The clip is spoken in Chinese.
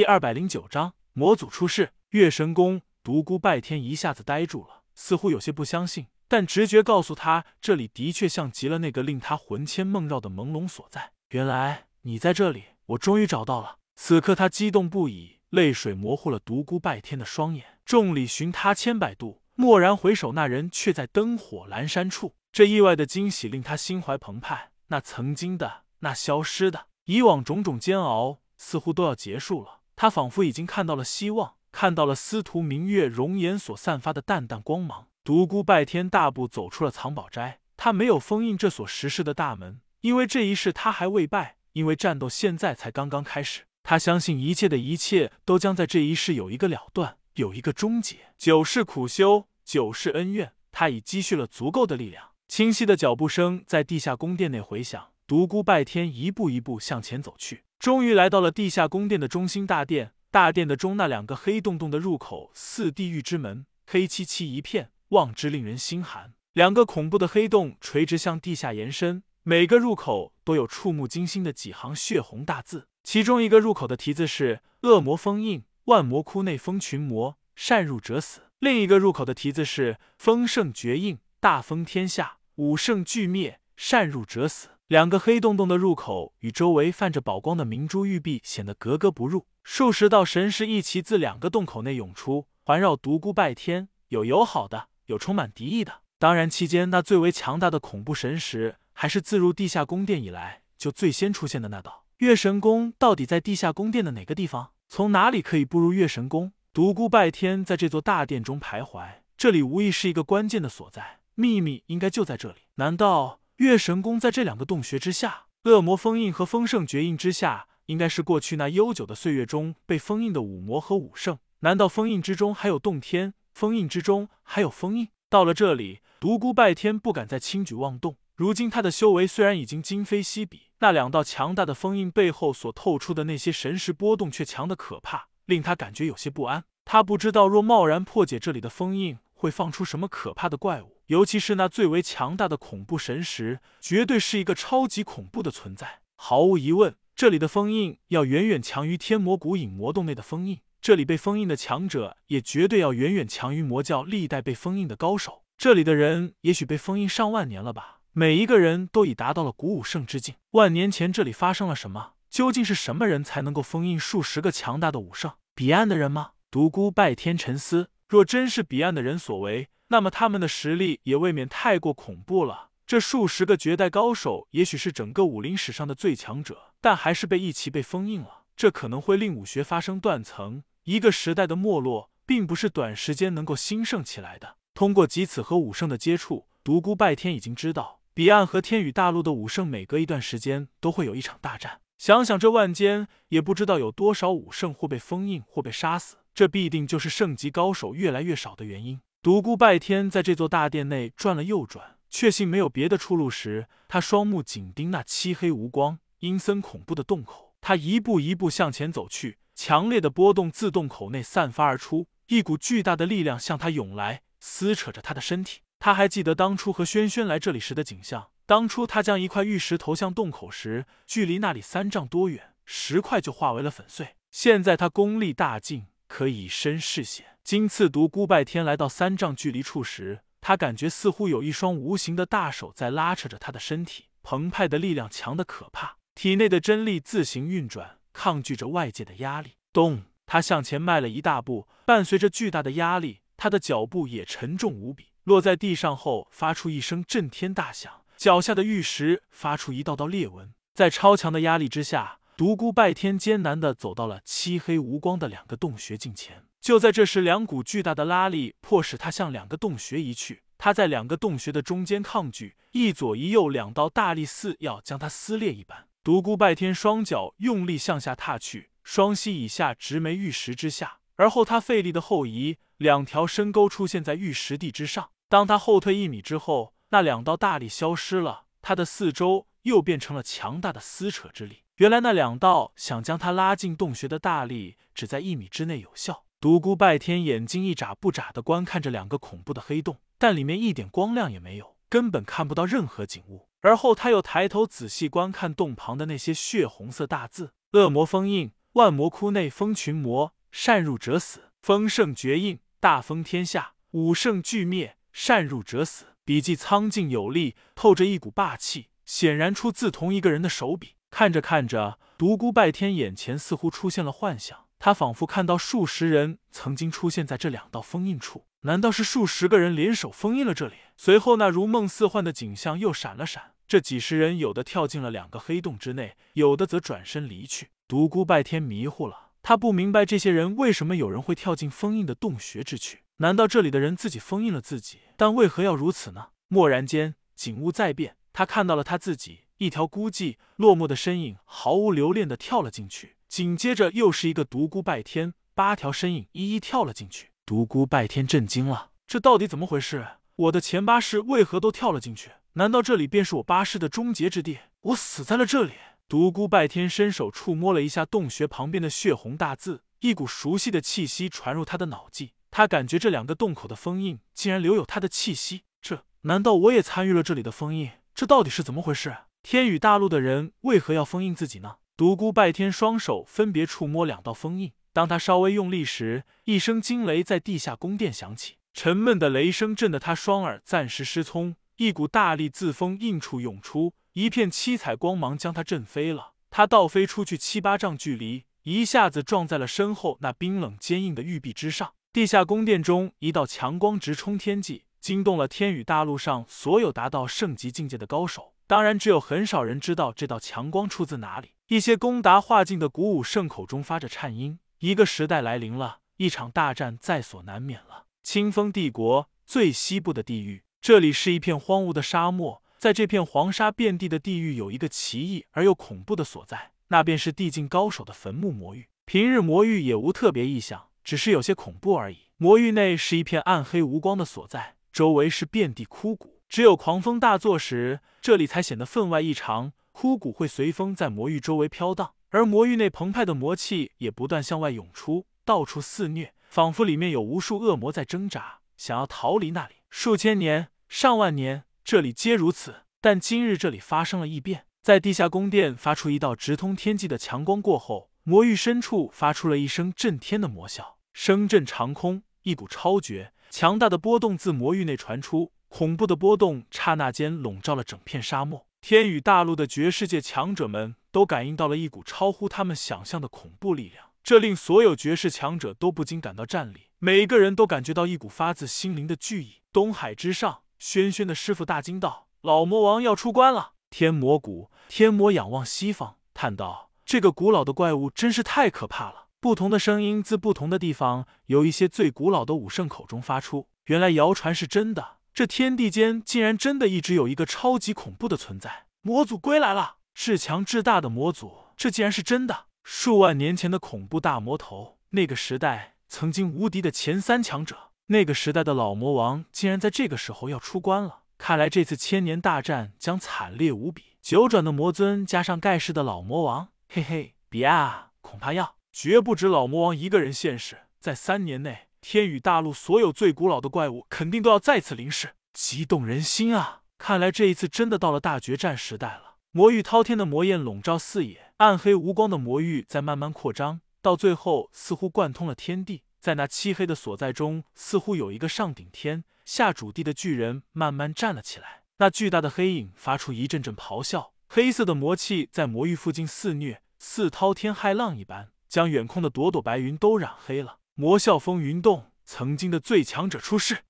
第二百零九章魔祖出世。月神宫独孤拜天一下子呆住了，似乎有些不相信，但直觉告诉他，这里的确像极了那个令他魂牵梦绕的朦胧所在。原来你在这里，我终于找到了。此刻他激动不已，泪水模糊了独孤拜天的双眼。众里寻他千百度，蓦然回首，那人却在灯火阑珊处。这意外的惊喜令他心怀澎湃。那曾经的，那消失的，以往种种煎熬，似乎都要结束了。他仿佛已经看到了希望，看到了司徒明月容颜所散发的淡淡光芒。独孤拜天大步走出了藏宝斋，他没有封印这所石室的大门，因为这一世他还未败，因为战斗现在才刚刚开始。他相信一切的一切都将在这一世有一个了断，有一个终结。九世苦修，九世恩怨，他已积蓄了足够的力量。清晰的脚步声在地下宫殿内回响，独孤拜天一步一步向前走去。终于来到了地下宫殿的中心大殿，大殿的中那两个黑洞洞的入口似地狱之门，黑漆漆一片，望之令人心寒。两个恐怖的黑洞垂直向地下延伸，每个入口都有触目惊心的几行血红大字。其中一个入口的题字是“恶魔封印，万魔窟内封群魔，善入者死”；另一个入口的题字是“封圣绝印，大封天下，五圣俱灭，善入者死”。两个黑洞洞的入口与周围泛着宝光的明珠玉璧显得格格不入。数十道神识一齐自两个洞口内涌出，环绕独孤拜天，有友好的，有充满敌意的。当然，期间那最为强大的恐怖神识，还是自入地下宫殿以来就最先出现的那道。月神宫到底在地下宫殿的哪个地方？从哪里可以步入月神宫？独孤拜天在这座大殿中徘徊，这里无疑是一个关键的所在，秘密应该就在这里。难道？月神宫在这两个洞穴之下，恶魔封印和丰盛绝印之下，应该是过去那悠久的岁月中被封印的五魔和五圣。难道封印之中还有洞天？封印之中还有封印？到了这里，独孤拜天不敢再轻举妄动。如今他的修为虽然已经今非昔比，那两道强大的封印背后所透出的那些神识波动却强得可怕，令他感觉有些不安。他不知道若贸然破解这里的封印，会放出什么可怕的怪物。尤其是那最为强大的恐怖神石，绝对是一个超级恐怖的存在。毫无疑问，这里的封印要远远强于天魔古影魔洞内的封印。这里被封印的强者，也绝对要远远强于魔教历代被封印的高手。这里的人，也许被封印上万年了吧？每一个人都已达到了古武圣之境。万年前这里发生了什么？究竟是什么人才能够封印数十个强大的武圣？彼岸的人吗？独孤拜天沉思，若真是彼岸的人所为。那么他们的实力也未免太过恐怖了。这数十个绝代高手，也许是整个武林史上的最强者，但还是被一齐被封印了。这可能会令武学发生断层。一个时代的没落，并不是短时间能够兴盛起来的。通过几次和武圣的接触，独孤拜天已经知道，彼岸和天宇大陆的武圣每隔一段时间都会有一场大战。想想这万间，也不知道有多少武圣或被封印，或被杀死。这必定就是圣级高手越来越少的原因。独孤拜天在这座大殿内转了又转，确信没有别的出路时，他双目紧盯那漆黑无光、阴森恐怖的洞口。他一步一步向前走去，强烈的波动自洞口内散发而出，一股巨大的力量向他涌来，撕扯着他的身体。他还记得当初和轩轩来这里时的景象，当初他将一块玉石投向洞口时，距离那里三丈多远，石块就化为了粉碎。现在他功力大进，可以身试险。今次独孤拜天来到三丈距离处时，他感觉似乎有一双无形的大手在拉扯着他的身体，澎湃的力量强得可怕，体内的真力自行运转，抗拒着外界的压力。咚！他向前迈了一大步，伴随着巨大的压力，他的脚步也沉重无比，落在地上后发出一声震天大响，脚下的玉石发出一道道裂纹。在超强的压力之下，独孤拜天艰难地走到了漆黑无光的两个洞穴近前。就在这时，两股巨大的拉力迫使他向两个洞穴移去。他在两个洞穴的中间抗拒，一左一右两道大力似要将他撕裂一般。独孤拜天双脚用力向下踏去，双膝以下直没玉石之下。而后他费力的后移，两条深沟出现在玉石地之上。当他后退一米之后，那两道大力消失了，他的四周又变成了强大的撕扯之力。原来那两道想将他拉进洞穴的大力，只在一米之内有效。独孤拜天眼睛一眨不眨的观看着两个恐怖的黑洞，但里面一点光亮也没有，根本看不到任何景物。而后他又抬头仔细观看洞旁的那些血红色大字：恶魔封印，万魔窟内封群魔，善入者死。封圣绝印，大封天下，五圣俱灭，善入者死。笔迹苍劲有力，透着一股霸气，显然出自同一个人的手笔。看着看着，独孤拜天眼前似乎出现了幻想，他仿佛看到数十人曾经出现在这两道封印处。难道是数十个人联手封印了这里？随后，那如梦似幻的景象又闪了闪。这几十人有的跳进了两个黑洞之内，有的则转身离去。独孤拜天迷糊了，他不明白这些人为什么有人会跳进封印的洞穴之去。难道这里的人自己封印了自己？但为何要如此呢？蓦然间，景物再变，他看到了他自己，一条孤寂落寞的身影，毫无留恋的跳了进去。紧接着，又是一个独孤拜天，八条身影一一跳了进去。独孤拜天震惊了，这到底怎么回事？我的前八世为何都跳了进去？难道这里便是我八世的终结之地？我死在了这里！独孤拜天伸手触摸了一下洞穴旁边的血红大字，一股熟悉的气息传入他的脑际。他感觉这两个洞口的封印竟然留有他的气息。这难道我也参与了这里的封印？这到底是怎么回事？天宇大陆的人为何要封印自己呢？独孤拜天双手分别触摸两道封印。当他稍微用力时，一声惊雷在地下宫殿响起，沉闷的雷声震得他双耳暂时失聪。一股大力自封印处涌出，一片七彩光芒将他震飞了。他倒飞出去七八丈距离，一下子撞在了身后那冰冷坚硬的玉壁之上。地下宫殿中，一道强光直冲天际，惊动了天宇大陆上所有达到圣级境界的高手。当然，只有很少人知道这道强光出自哪里。一些攻达化境的古武圣口中发着颤音。一个时代来临了，一场大战在所难免了。清风帝国最西部的地狱，这里是一片荒芜的沙漠。在这片黄沙遍地的地狱，有一个奇异而又恐怖的所在，那便是地境高手的坟墓魔域。平日魔域也无特别异象，只是有些恐怖而已。魔域内是一片暗黑无光的所在，周围是遍地枯骨，只有狂风大作时，这里才显得分外异常。枯骨会随风在魔域周围飘荡。而魔域内澎湃的魔气也不断向外涌出，到处肆虐，仿佛里面有无数恶魔在挣扎，想要逃离那里。数千年、上万年，这里皆如此。但今日这里发生了异变，在地下宫殿发出一道直通天际的强光过后，魔域深处发出了一声震天的魔笑，声震长空。一股超绝、强大的波动自魔域内传出，恐怖的波动刹那间笼罩了整片沙漠。天宇大陆的绝世界强者们都感应到了一股超乎他们想象的恐怖力量，这令所有绝世强者都不禁感到战栗。每个人都感觉到一股发自心灵的惧意。东海之上，轩轩的师傅大惊道：“老魔王要出关了！”天魔谷，天魔仰望西方，叹道：“这个古老的怪物真是太可怕了。”不同的声音自不同的地方，由一些最古老的武圣口中发出。原来谣传是真的。这天地间竟然真的一直有一个超级恐怖的存在，魔祖归来了！至强至大的魔祖，这竟然是真的！数万年前的恐怖大魔头，那个时代曾经无敌的前三强者，那个时代的老魔王，竟然在这个时候要出关了！看来这次千年大战将惨烈无比。九转的魔尊加上盖世的老魔王，嘿嘿，别啊，恐怕要绝不止老魔王一个人现世，在三年内。天宇大陆所有最古老的怪物肯定都要再次临世，激动人心啊！看来这一次真的到了大决战时代了。魔域滔天的魔焰笼罩四野，暗黑无光的魔域在慢慢扩张，到最后似乎贯通了天地。在那漆黑的所在中，似乎有一个上顶天下主地的巨人慢慢站了起来。那巨大的黑影发出一阵阵咆哮，黑色的魔气在魔域附近肆虐，似滔天骇浪一般，将远空的朵朵白云都染黑了。魔啸风云动，曾经的最强者出世。